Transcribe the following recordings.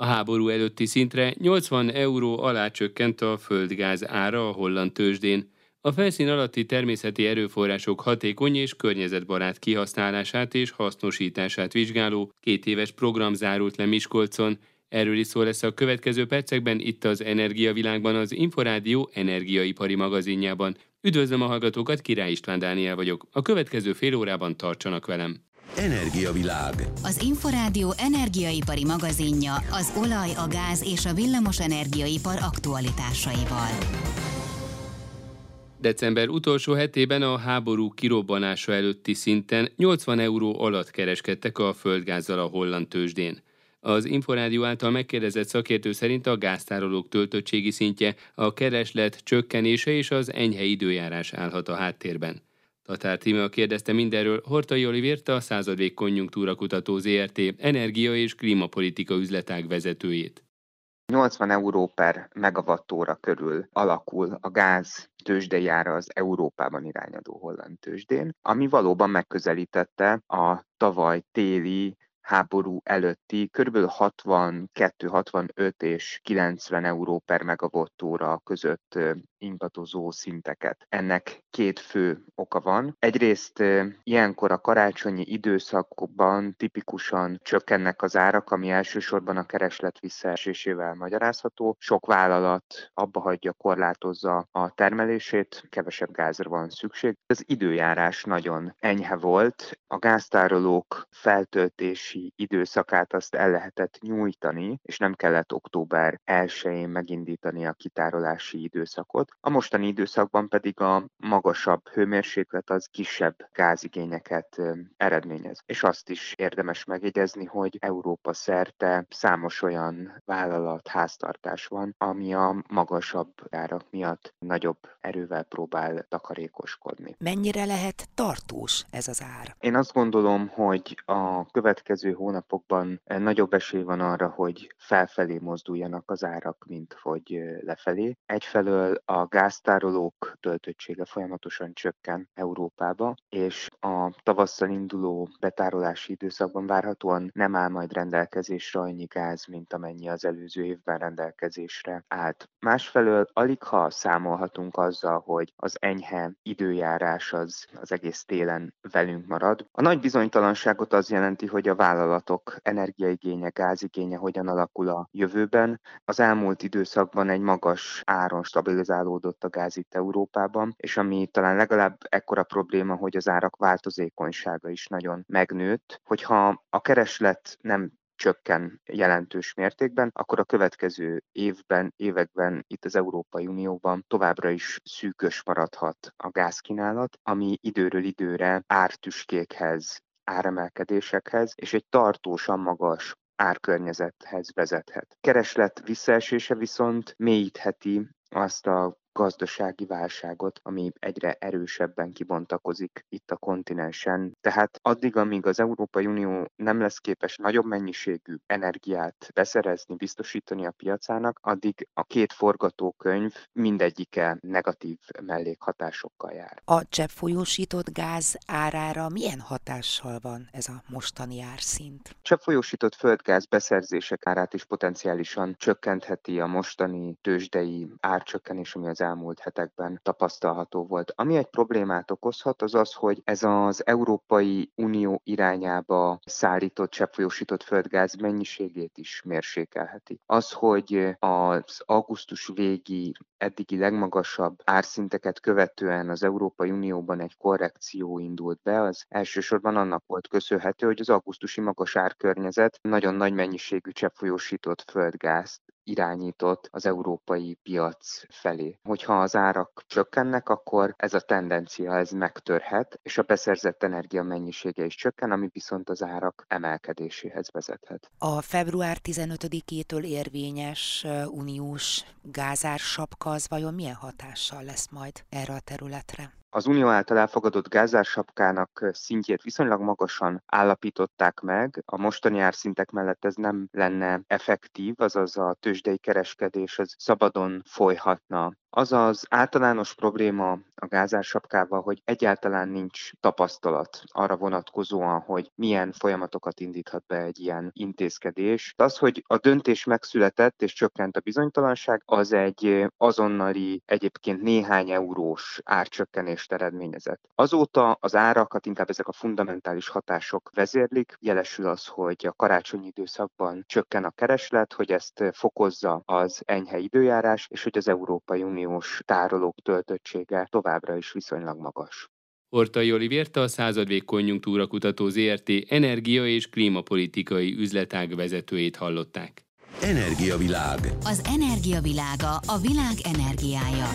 A háború előtti szintre 80 euró alá csökkent a földgáz ára a holland tőzsdén. A felszín alatti természeti erőforrások hatékony és környezetbarát kihasználását és hasznosítását vizsgáló két éves program zárult le Miskolcon. Erről is szó lesz a következő percekben itt az Energiavilágban, az Inforádió energiaipari magazinjában. Üdvözlöm a hallgatókat, Király István Dániel vagyok. A következő fél órában tartsanak velem. Energiavilág. Az Inforádió energiaipari magazinja az olaj, a gáz és a villamos energiaipar aktualitásaival. December utolsó hetében a háború kirobbanása előtti szinten 80 euró alatt kereskedtek a földgázzal a holland tőzsdén. Az Inforádió által megkérdezett szakértő szerint a gáztárolók töltöttségi szintje, a kereslet csökkenése és az enyhe időjárás állhat a háttérben. Tatár Tímea kérdezte mindenről Hortai Olivért, a századvég konjunktúra kutató ZRT energia és klímapolitika üzletág vezetőjét. 80 euró per megawattóra körül alakul a gáz tőzsdei az Európában irányadó holland tőzsdén, ami valóban megközelítette a tavaly téli háború előtti kb. 62-65 és 90 euró per megawattóra között ingatozó szinteket. Ennek két fő oka van. Egyrészt ilyenkor a karácsonyi időszakban tipikusan csökkennek az árak, ami elsősorban a kereslet visszaesésével magyarázható. Sok vállalat abba hagyja, korlátozza a termelését, kevesebb gázra van szükség. Az időjárás nagyon enyhe volt, a gáztárolók feltöltési időszakát azt el lehetett nyújtani, és nem kellett október 1-én megindítani a kitárolási időszakot. A mostani időszakban pedig a magasabb hőmérséklet az kisebb gázigényeket eredményez. És azt is érdemes megjegyezni, hogy Európa szerte számos olyan vállalat, háztartás van, ami a magasabb árak miatt nagyobb erővel próbál takarékoskodni. Mennyire lehet tartós ez az ár? Én azt gondolom, hogy a következő hónapokban nagyobb esély van arra, hogy felfelé mozduljanak az árak, mint hogy lefelé. Egyfelől a gáztárolók töltöttsége folyamatosan csökken Európába, és a tavasszal induló betárolási időszakban várhatóan nem áll majd rendelkezésre annyi gáz, mint amennyi az előző évben rendelkezésre állt. Másfelől alig ha számolhatunk azzal, hogy az enyhe időjárás az, az egész télen velünk marad. A nagy bizonytalanságot az jelenti, hogy a vállalatok energiaigénye, gázigénye hogyan alakul a jövőben. Az elmúlt időszakban egy magas áron stabilizálódott a gáz itt Európában, és ami talán legalább ekkora probléma, hogy az árak változékonysága is nagyon megnőtt. Hogyha a kereslet nem csökken jelentős mértékben, akkor a következő évben, években itt az Európai Unióban továbbra is szűkös maradhat a gázkínálat, ami időről időre ártüskékhez, áremelkedésekhez és egy tartósan magas árkörnyezethez vezethet. Kereslet visszaesése viszont mélyítheti azt a gazdasági válságot, ami egyre erősebben kibontakozik itt a kontinensen. Tehát addig, amíg az Európai Unió nem lesz képes nagyobb mennyiségű energiát beszerezni, biztosítani a piacának, addig a két forgatókönyv mindegyike negatív mellékhatásokkal jár. A cseppfolyósított gáz árára milyen hatással van ez a mostani árszint? Cseppfolyósított földgáz beszerzések árát is potenciálisan csökkentheti a mostani tőzsdei árcsökkenés, ami az az elmúlt hetekben tapasztalható volt. Ami egy problémát okozhat, az az, hogy ez az Európai Unió irányába szállított cseppfolyósított földgáz mennyiségét is mérsékelheti. Az, hogy az augusztus végi eddigi legmagasabb árszinteket követően az Európai Unióban egy korrekció indult be, az elsősorban annak volt köszönhető, hogy az augusztusi magas árkörnyezet nagyon nagy mennyiségű cseppfolyósított földgázt irányított az európai piac felé. Hogyha az árak csökkennek, akkor ez a tendencia ez megtörhet, és a beszerzett energia mennyisége is csökken, ami viszont az árak emelkedéséhez vezethet. A február 15-től érvényes uniós gázár sapka az vajon milyen hatással lesz majd erre a területre? Az Unió által elfogadott gázársapkának szintjét viszonylag magasan állapították meg. A mostani árszintek mellett ez nem lenne effektív, azaz a tőzsdei kereskedés az szabadon folyhatna. Az az általános probléma a gázársapkával, hogy egyáltalán nincs tapasztalat arra vonatkozóan, hogy milyen folyamatokat indíthat be egy ilyen intézkedés. Az, hogy a döntés megszületett és csökkent a bizonytalanság, az egy azonnali, egyébként néhány eurós árcsökkenést eredményezett. Azóta az árakat inkább ezek a fundamentális hatások vezérlik, jelesül az, hogy a karácsonyi időszakban csökken a kereslet, hogy ezt fokozza az enyhe időjárás, és hogy az Európai Uniós tárolók töltöttsége továbbra is viszonylag magas. Ortai Olivért a századvég konjunktúra kutató ZRT energia- és klímapolitikai üzletág vezetőjét hallották. Energiavilág. Az energiavilága a világ energiája.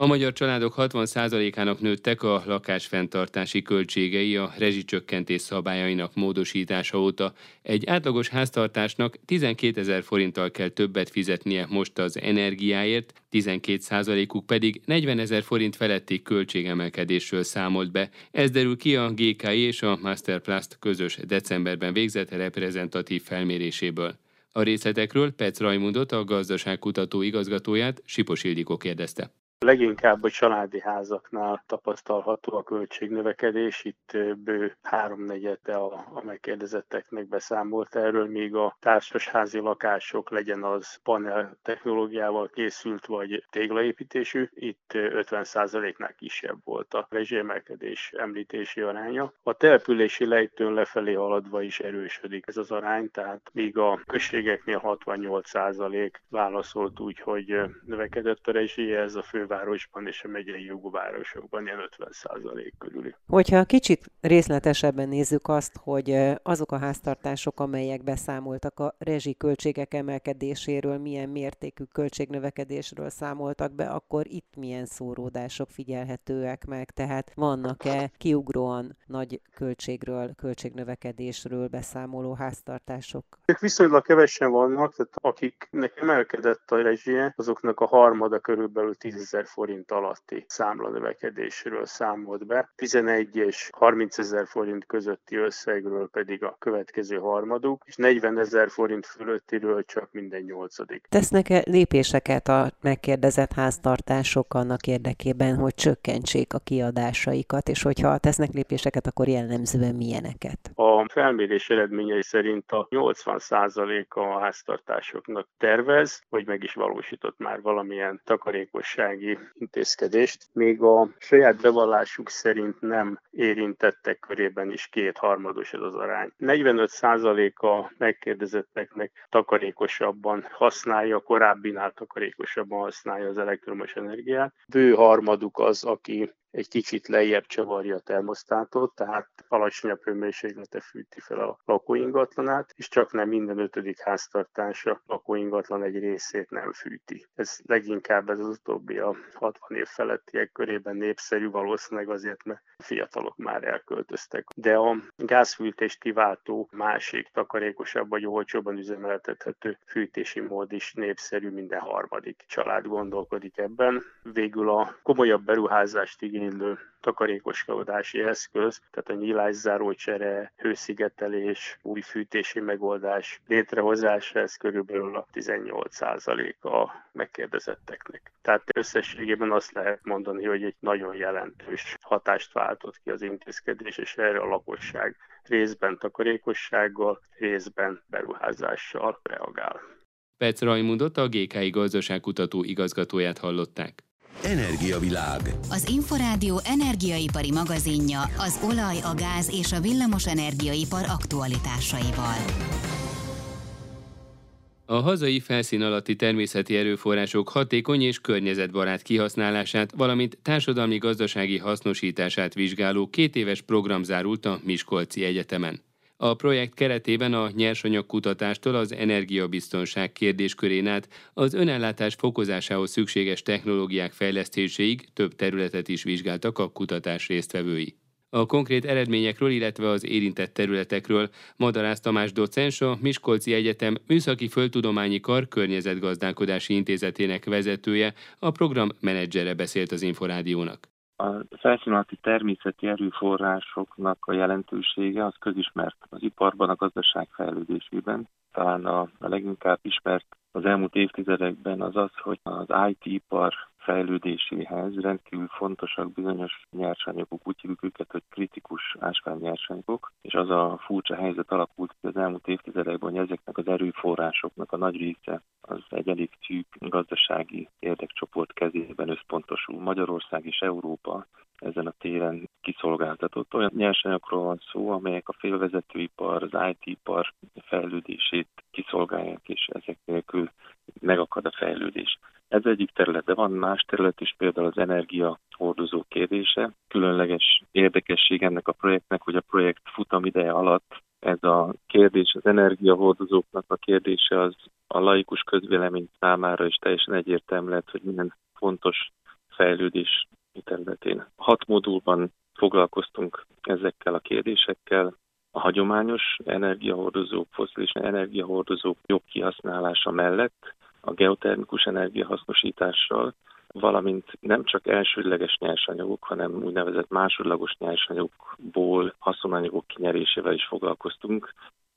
A magyar családok 60%-ának nőttek a lakásfenntartási költségei a rezsicsökkentés szabályainak módosítása óta. Egy átlagos háztartásnak 12 ezer forinttal kell többet fizetnie most az energiáért, 12%-uk pedig 40 ezer forint feletti költségemelkedésről számolt be. Ez derül ki a GKI és a Masterplast közös decemberben végzett reprezentatív felméréséből. A részletekről Pec Rajmundot, a gazdaságkutató igazgatóját Sipos Ildikó kérdezte. Leginkább a családi házaknál tapasztalható a költségnövekedés, itt bő háromnegyede a, a megkérdezetteknek beszámolt erről, míg a társasházi lakások legyen az panel technológiával készült vagy téglaépítésű, itt 50%-nál kisebb volt a rezsiemelkedés említési aránya. A települési lejtőn lefelé haladva is erősödik ez az arány, tehát míg a községeknél 68% válaszolt úgy, hogy növekedett a rezsie, ez a fő fővárosban és a megyei jogú városokban ilyen 50% körüli. Hogyha kicsit részletesebben nézzük azt, hogy azok a háztartások, amelyek beszámoltak a rezsiköltségek emelkedéséről, milyen mértékű költségnövekedésről számoltak be, akkor itt milyen szóródások figyelhetőek meg, tehát vannak-e kiugróan nagy költségről, költségnövekedésről beszámoló háztartások? Ők viszonylag kevesen vannak, tehát akiknek emelkedett a rezsie, azoknak a harmada körülbelül 10 ezer forint alatti számlanövekedésről számolt be, 11 és 30 ezer forint közötti összegről pedig a következő harmaduk, és 40 ezer forint fölöttiről csak minden nyolcadik. Tesznek-e lépéseket a megkérdezett háztartások annak érdekében, hogy csökkentsék a kiadásaikat, és hogyha tesznek lépéseket, akkor jellemzően milyeneket? A felmérés eredményei szerint a 80%-a a háztartásoknak tervez, vagy meg is valósított már valamilyen takarékossági intézkedést, még a saját bevallásuk szerint nem érintettek körében is kétharmados ez az arány. 45% a megkérdezetteknek takarékosabban használja, korábbinál takarékosabban használja az elektromos energiát. Bő harmaduk az, aki egy kicsit lejjebb csavarja a termosztátot, tehát alacsonyabb hőmérséklete fűti fel a lakóingatlanát, és csak nem minden ötödik háztartása lakóingatlan egy részét nem fűti. Ez leginkább ez az utóbbi a 60 év felettiek körében népszerű, valószínűleg azért, mert fiatalok már elköltöztek. De a gázfűtést kiváltó másik takarékosabb vagy olcsóban üzemeltethető fűtési mód is népszerű, minden harmadik család gondolkodik ebben. Végül a komolyabb beruházást igénylő takarékoskodási eszköz, tehát a nyílászáró csere, hőszigetelés, új fűtési megoldás létrehozása, ez körülbelül a 18% a megkérdezetteknek. Tehát összességében azt lehet mondani, hogy egy nagyon jelentős hatást váltott ki az intézkedés, és erre a lakosság részben takarékossággal, részben beruházással reagál. Petr Rajmundot, a GKI gazdaságkutató igazgatóját hallották. Energiavilág. Az Inforádió energiaipari magazinja az olaj, a gáz és a villamos energiaipar aktualitásaival. A hazai felszín alatti természeti erőforrások hatékony és környezetbarát kihasználását, valamint társadalmi-gazdasági hasznosítását vizsgáló két éves program zárult a Miskolci Egyetemen. A projekt keretében a nyersanyagkutatástól az energiabiztonság kérdéskörén át az önellátás fokozásához szükséges technológiák fejlesztéséig több területet is vizsgáltak a kutatás résztvevői. A konkrét eredményekről, illetve az érintett területekről Madarász Tamás docens, a Miskolci Egyetem Műszaki Földtudományi Kar Környezetgazdálkodási Intézetének vezetője, a program menedzsere beszélt az Inforádiónak. A felszínalati természeti erőforrásoknak a jelentősége az közismert az iparban, a gazdaság fejlődésében. Talán a, a leginkább ismert az elmúlt évtizedekben az az, hogy az IT-ipar fejlődéséhez rendkívül fontosak bizonyos nyersanyagok, úgy hívjuk őket, hogy kritikus ásványnyersanyagok, és az a furcsa helyzet alakult ki az elmúlt évtizedekben, hogy ezeknek az erőforrásoknak a nagy része az egy elég szűk gazdasági érdekcsoport kezében összpontosul. Magyarország és Európa ezen a téren kiszolgáltatott. Olyan nyersanyagokról van szó, amelyek a félvezetőipar, az IT-ipar fejlődését kiszolgálják, és ezek nélkül megakad a fejlődés. Ez egyik terület, de van más terület is, például az energia hordozó kérdése. Különleges érdekesség ennek a projektnek, hogy a projekt futamideje alatt ez a kérdés, az energiahordozóknak a kérdése az a laikus közvélemény számára is teljesen egyértelmű lett, hogy minden fontos fejlődés területén. Hat modulban foglalkoztunk ezekkel a kérdésekkel, a hagyományos energiahordozók, foszilis energiahordozók jobb kihasználása mellett a geotermikus energiahasznosítással, valamint nem csak elsődleges nyersanyagok, hanem úgynevezett másodlagos nyersanyagokból haszonanyagok kinyerésével is foglalkoztunk.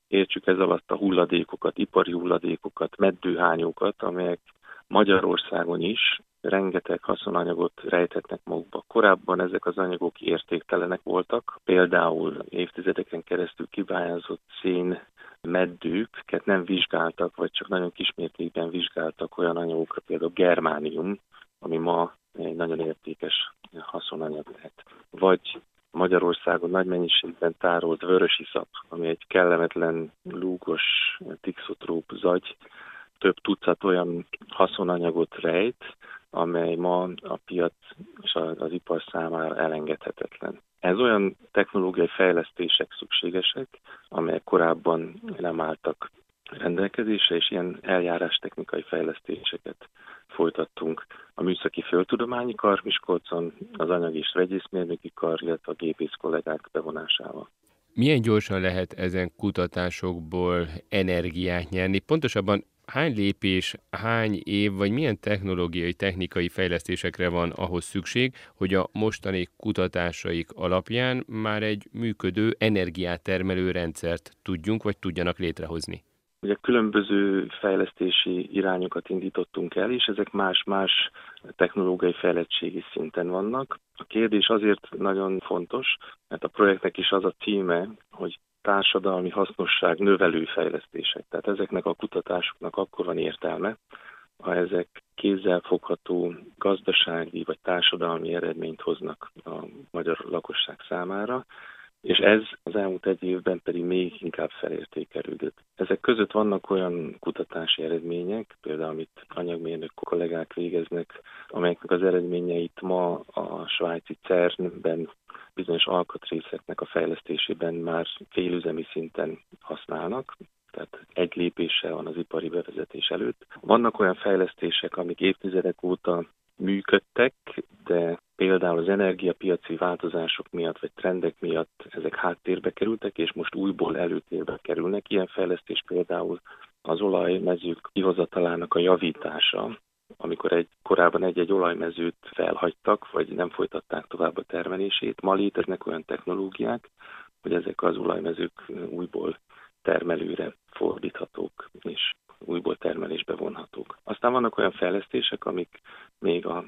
Értsük ez alatt a hulladékokat, ipari hulladékokat, meddőhányókat, amelyek Magyarországon is rengeteg haszonanyagot rejtetnek magukba. Korábban ezek az anyagok értéktelenek voltak, például évtizedeken keresztül kibányázott szén meddőket nem vizsgáltak, vagy csak nagyon kismértékben vizsgáltak olyan anyagokra, például germánium, ami ma egy nagyon értékes haszonanyag lehet. Vagy Magyarországon nagy mennyiségben tárolt vörösiszap, ami egy kellemetlen, lúgos, tixotróp zagy, több tucat olyan haszonanyagot rejt, amely ma a piac és az ipar számára elengedhetetlen. Ez olyan technológiai fejlesztések szükségesek, amelyek korábban nem álltak rendelkezésre, és ilyen eljárás technikai fejlesztéseket folytattunk a Műszaki Földtudományi Kar Miskolcon, az Anyag és Vegyészmérnöki Kar, illetve a gépész kollégák bevonásával. Milyen gyorsan lehet ezen kutatásokból energiát nyerni? Pontosabban hány lépés, hány év, vagy milyen technológiai, technikai fejlesztésekre van ahhoz szükség, hogy a mostani kutatásaik alapján már egy működő energiát termelő rendszert tudjunk, vagy tudjanak létrehozni? Ugye különböző fejlesztési irányokat indítottunk el, és ezek más-más technológiai fejlettségi szinten vannak. A kérdés azért nagyon fontos, mert a projektnek is az a címe, hogy társadalmi hasznosság növelő fejlesztések. Tehát ezeknek a kutatásoknak akkor van értelme, ha ezek kézzelfogható gazdasági vagy társadalmi eredményt hoznak a magyar lakosság számára, és ez az elmúlt egy évben pedig még inkább felértékelődött. Ezek között vannak olyan kutatási eredmények, például amit anyagmérnök kollégák végeznek, amelyeknek az eredményeit ma a svájci CERN-ben bizonyos alkatrészeknek a fejlesztésében már félüzemi szinten használnak, tehát egy lépéssel van az ipari bevezetés előtt. Vannak olyan fejlesztések, amik évtizedek óta működtek, de például az energiapiaci változások miatt, vagy trendek miatt ezek háttérbe kerültek, és most újból előtérbe kerülnek. Ilyen fejlesztés például az olajmezők kihozatalának a javítása, amikor egy korábban egy-egy olajmezőt felhagytak, vagy nem folytatták tovább a termelését. Ma léteznek olyan technológiák, hogy ezek az olajmezők újból termelőre fordíthatók, és újból termelésbe vonhatók. Aztán vannak olyan fejlesztések, amik még a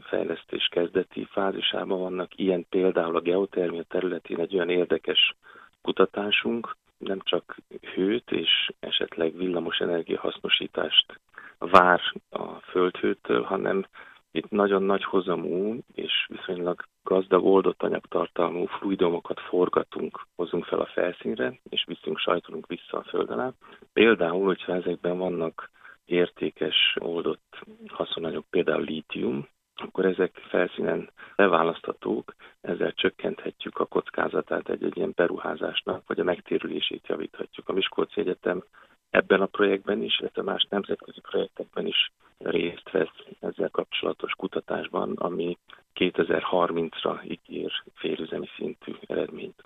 fejlesztés kezdeti fázisában vannak, ilyen például a geotermia területén egy olyan érdekes kutatásunk, nem csak hőt és esetleg villamos energiahasznosítást vár a földhőtől, hanem itt nagyon nagy hozamú és viszonylag gazdag oldott anyagtartalmú fluidomokat forgatunk, hozunk fel a felszínre, és viszünk, sajtolunk vissza a föld alá. Például, hogyha ezekben vannak értékes oldott haszonanyag, például lítium, akkor ezek felszínen leválaszthatók, ezzel csökkenthetjük a kockázatát egy-egy ilyen beruházásnak, vagy a megtérülését javíthatjuk. A Miskolci Egyetem ebben a projektben is, illetve más nemzetközi projektekben is részt vesz ezzel kapcsolatos kutatásban, ami 2030-ra ígér félüzemi szintű eredményt.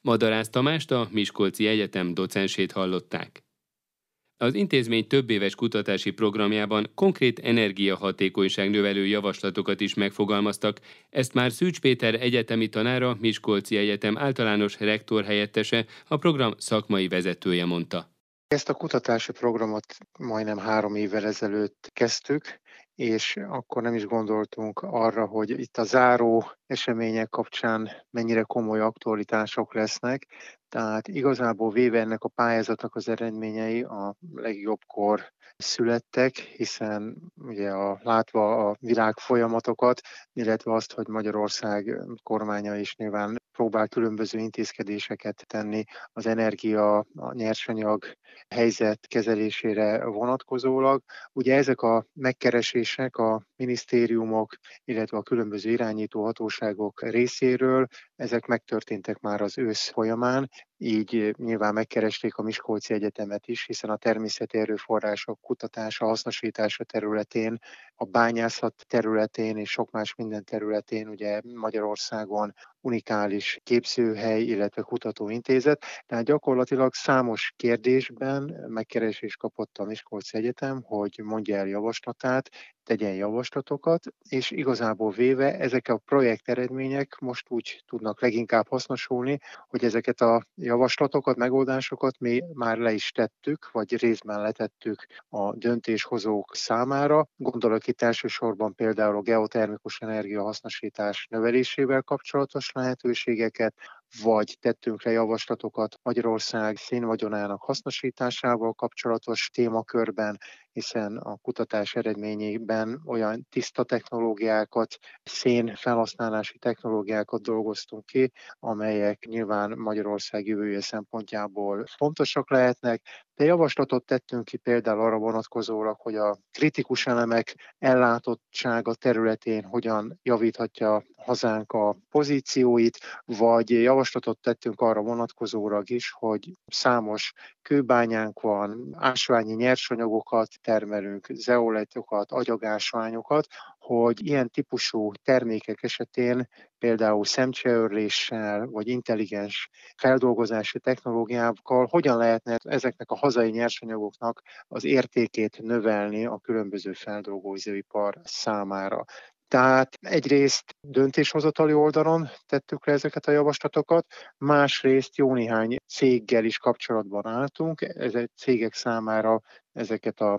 Madarász Tamást a Miskolci Egyetem docensét hallották. Az intézmény több éves kutatási programjában konkrét energiahatékonyság növelő javaslatokat is megfogalmaztak, ezt már Szűcs Péter egyetemi tanára, Miskolci Egyetem általános rektor helyettese, a program szakmai vezetője mondta. Ezt a kutatási programot majdnem három évvel ezelőtt kezdtük, és akkor nem is gondoltunk arra, hogy itt a záró események kapcsán mennyire komoly aktualitások lesznek. Tehát igazából véve ennek a pályázatnak az eredményei a legjobbkor születtek, hiszen ugye a, látva a világ folyamatokat, illetve azt, hogy Magyarország kormánya is nyilván próbál különböző intézkedéseket tenni az energia, a nyersanyag helyzet kezelésére vonatkozólag. Ugye ezek a megkeresések a minisztériumok, illetve a különböző irányító hatóságok részéről, ezek megtörténtek már az ősz folyamán, így nyilván megkeresték a Miskolci Egyetemet is, hiszen a természeti erőforrások kutatása, hasznosítása területén, a bányászat területén és sok más minden területén ugye Magyarországon unikális képzőhely, illetve kutatóintézet. Tehát gyakorlatilag számos kérdésben megkeresés kapott a Miskolci Egyetem, hogy mondja el javaslatát, tegyen javaslatokat, és igazából véve ezek a projekt eredmények most úgy tudnak leginkább hasznosulni, hogy ezeket a javaslatokat, megoldásokat mi már le is tettük, vagy részben letettük a döntéshozók számára. Gondolok itt elsősorban például a geotermikus energiahasznosítás növelésével kapcsolatos lehetőségeket, vagy tettünk le javaslatokat Magyarország szénvagyonának hasznosításával kapcsolatos témakörben, hiszen a kutatás eredményében olyan tiszta technológiákat, szén felhasználási technológiákat dolgoztunk ki, amelyek nyilván Magyarország jövője szempontjából fontosak lehetnek, de javaslatot tettünk ki például arra vonatkozólag, hogy a kritikus elemek ellátottsága területén hogyan javíthatja hazánk a pozícióit, vagy javaslatot tettünk arra vonatkozólag is, hogy számos kőbányánk van, ásványi nyersanyagokat termelünk, zeoletokat, agyagásványokat, hogy ilyen típusú termékek esetén például szemcseörléssel vagy intelligens feldolgozási technológiákkal hogyan lehetne ezeknek a hazai nyersanyagoknak az értékét növelni a különböző feldolgozóipar számára. Tehát egyrészt döntéshozatali oldalon tettük le ezeket a javaslatokat, másrészt jó néhány céggel is kapcsolatban álltunk, ezek cégek számára ezeket a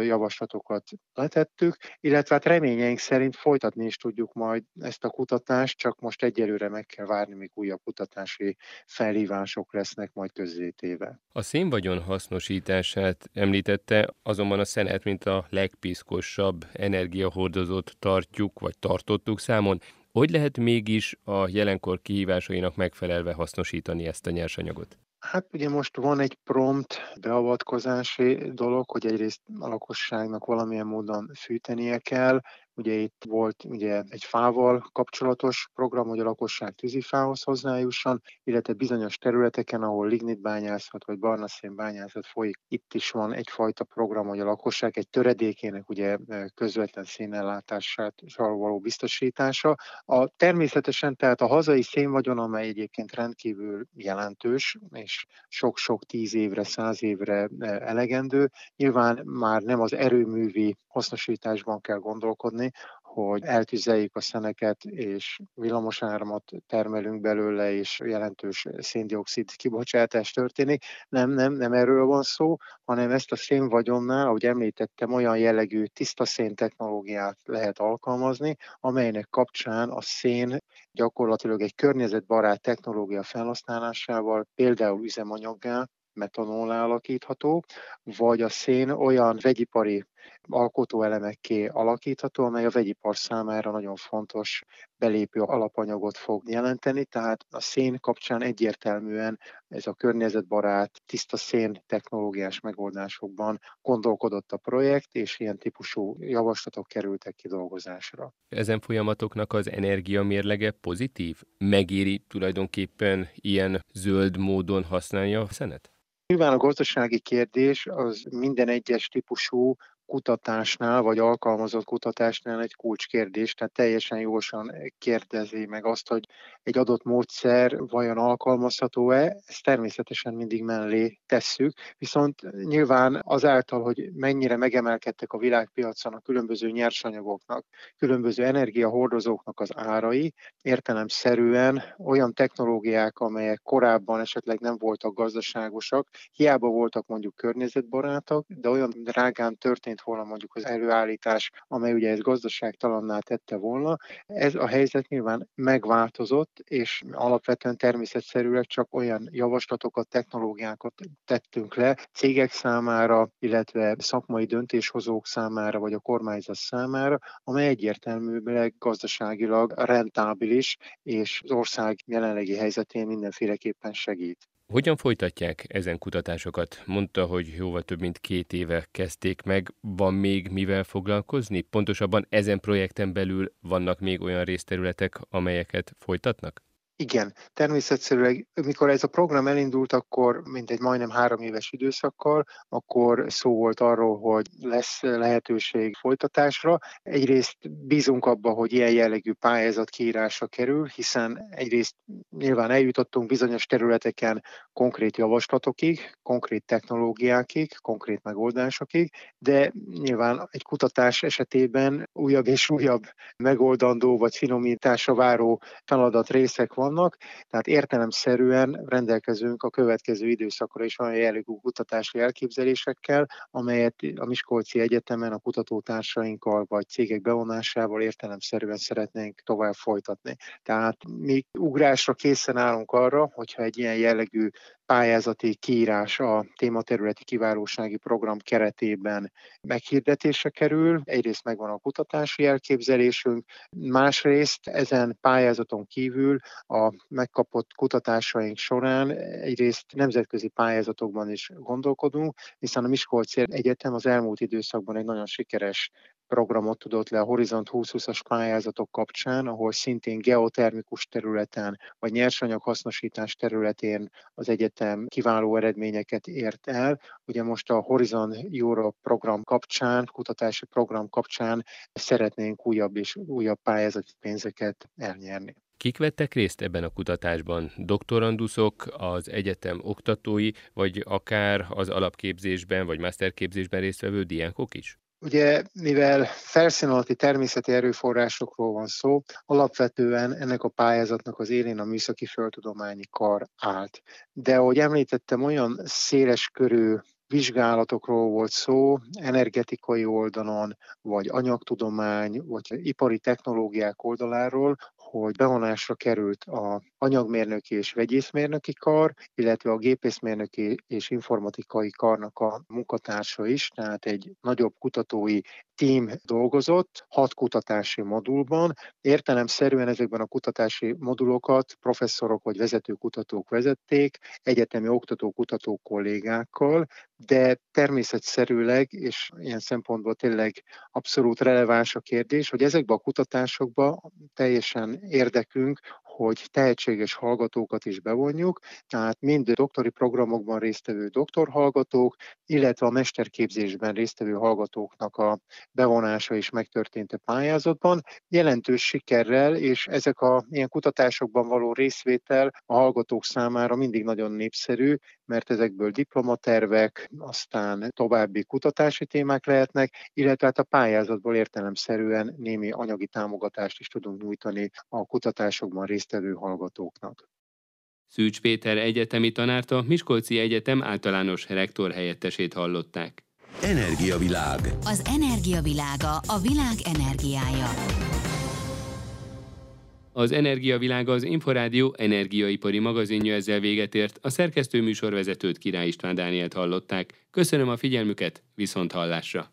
javaslatokat letettük, illetve hát reményeink szerint folytatni is tudjuk majd ezt a kutatást, csak most egyelőre meg kell várni, míg újabb kutatási felhívások lesznek majd közzétéve. A szénvagyon hasznosítását említette, azonban a szenet, mint a legpiszkosabb energiahordozót tartjuk, vagy tartottuk számon. Hogy lehet mégis a jelenkor kihívásainak megfelelve hasznosítani ezt a nyersanyagot? Hát ugye most van egy prompt beavatkozási dolog, hogy egyrészt a lakosságnak valamilyen módon fűtenie kell, Ugye itt volt ugye egy fával kapcsolatos program, hogy a lakosság tűzifához hozzájusson, illetve bizonyos területeken, ahol lignitbányászat vagy barnaszén bányászat folyik, itt is van egyfajta program, hogy a lakosság egy töredékének ugye e, közvetlen szénellátását való biztosítása. A, természetesen tehát a hazai szénvagyon, amely egyébként rendkívül jelentős, és sok-sok tíz évre, száz évre e, elegendő, nyilván már nem az erőművi hasznosításban kell gondolkodni, tenni, hogy eltüzeljük a szeneket, és villamosáramot termelünk belőle, és jelentős széndiokszid kibocsátás történik. Nem, nem, nem erről van szó, hanem ezt a szénvagyonnál, ahogy említettem, olyan jellegű tiszta szén technológiát lehet alkalmazni, amelynek kapcsán a szén gyakorlatilag egy környezetbarát technológia felhasználásával, például üzemanyaggá, metanol alakítható, vagy a szén olyan vegyipari alkotóelemekké alakítható, amely a vegyipar számára nagyon fontos belépő alapanyagot fog jelenteni, tehát a szén kapcsán egyértelműen ez a környezetbarát, tiszta szén technológiás megoldásokban gondolkodott a projekt, és ilyen típusú javaslatok kerültek kidolgozásra. Ezen folyamatoknak az energiamérlege pozitív? Megéri tulajdonképpen ilyen zöld módon használni a szenet? Nyilván a gazdasági kérdés az minden egyes típusú kutatásnál, vagy alkalmazott kutatásnál egy kulcskérdés, tehát teljesen jósan kérdezi meg azt, hogy egy adott módszer vajon alkalmazható-e, ezt természetesen mindig mellé tesszük, viszont nyilván azáltal, hogy mennyire megemelkedtek a világpiacon a különböző nyersanyagoknak, különböző energiahordozóknak az árai, értelemszerűen olyan technológiák, amelyek korábban esetleg nem voltak gazdaságosak, hiába voltak mondjuk környezetbarátok, de olyan drágán történt volna mondjuk az előállítás, amely ugye ezt gazdaságtalanná tette volna. Ez a helyzet nyilván megváltozott, és alapvetően természetszerűleg csak olyan javaslatokat, technológiákat tettünk le cégek számára, illetve szakmai döntéshozók számára, vagy a kormányzat számára, amely egyértelműleg gazdaságilag rentábilis, és az ország jelenlegi helyzetén mindenféleképpen segít. Hogyan folytatják ezen kutatásokat? Mondta, hogy jóval több mint két éve kezdték meg. Van még mivel foglalkozni? Pontosabban ezen projekten belül vannak még olyan részterületek, amelyeket folytatnak? Igen, természetszerűleg, mikor ez a program elindult, akkor mint egy majdnem három éves időszakkal, akkor szó volt arról, hogy lesz lehetőség folytatásra. Egyrészt bízunk abba, hogy ilyen jellegű pályázat kiírásra kerül, hiszen egyrészt nyilván eljutottunk bizonyos területeken konkrét javaslatokig, konkrét technológiákig, konkrét megoldásokig, de nyilván egy kutatás esetében újabb és újabb megoldandó vagy finomításra váró feladat részek van, vannak, tehát értelemszerűen rendelkezünk a következő időszakra is olyan jellegű kutatási elképzelésekkel, amelyet a Miskolci Egyetemen a kutatótársainkkal vagy cégek bevonásával értelemszerűen szeretnénk tovább folytatni. Tehát mi ugrásra készen állunk arra, hogyha egy ilyen jellegű pályázati kiírás a tématerületi kiválósági program keretében meghirdetése kerül. Egyrészt megvan a kutatási elképzelésünk, másrészt ezen pályázaton kívül a megkapott kutatásaink során egyrészt nemzetközi pályázatokban is gondolkodunk, hiszen a Miskolci Egyetem az elmúlt időszakban egy nagyon sikeres programot tudott le a Horizont 2020-as pályázatok kapcsán, ahol szintén geotermikus területen vagy nyersanyag hasznosítás területén az egyetem kiváló eredményeket ért el. Ugye most a Horizon Europe program kapcsán, kutatási program kapcsán szeretnénk újabb és újabb pályázati pénzeket elnyerni. Kik vettek részt ebben a kutatásban? Doktoranduszok, az egyetem oktatói, vagy akár az alapképzésben vagy masterképzésben résztvevő diákok is? Ugye, mivel felszínalati természeti erőforrásokról van szó, alapvetően ennek a pályázatnak az élén a műszaki földtudományi kar állt. De ahogy említettem, olyan széles körű vizsgálatokról volt szó, energetikai oldalon, vagy anyagtudomány, vagy ipari technológiák oldaláról, hogy bevonásra került a anyagmérnöki és vegyészmérnöki kar, illetve a gépészmérnöki és informatikai karnak a munkatársa is, tehát egy nagyobb kutatói tím dolgozott, hat kutatási modulban. Értelemszerűen ezekben a kutatási modulokat professzorok vagy vezető kutatók vezették, egyetemi oktató-kutató kollégákkal, de természetszerűleg, és ilyen szempontból tényleg abszolút releváns a kérdés, hogy ezekben a kutatásokban teljesen érdekünk, hogy tehetséges hallgatókat is bevonjuk, tehát mind doktori programokban résztvevő doktorhallgatók, illetve a mesterképzésben résztvevő hallgatóknak a bevonása is megtörtént a pályázatban. Jelentős sikerrel, és ezek a ilyen kutatásokban való részvétel a hallgatók számára mindig nagyon népszerű, mert ezekből diplomatervek, aztán további kutatási témák lehetnek, illetve hát a pályázatból értelemszerűen némi anyagi támogatást is tudunk nyújtani a kutatásokban résztvevő hallgatóknak. Szűcs Péter egyetemi tanárt a Miskolci Egyetem általános rektor helyettesét hallották. Energiavilág. Az energiavilága a világ energiája. Az Energiavilága az Inforádió energiaipari magazinja ezzel véget ért. A szerkesztő műsorvezetőt Király István Dánielt hallották. Köszönöm a figyelmüket, viszont hallásra!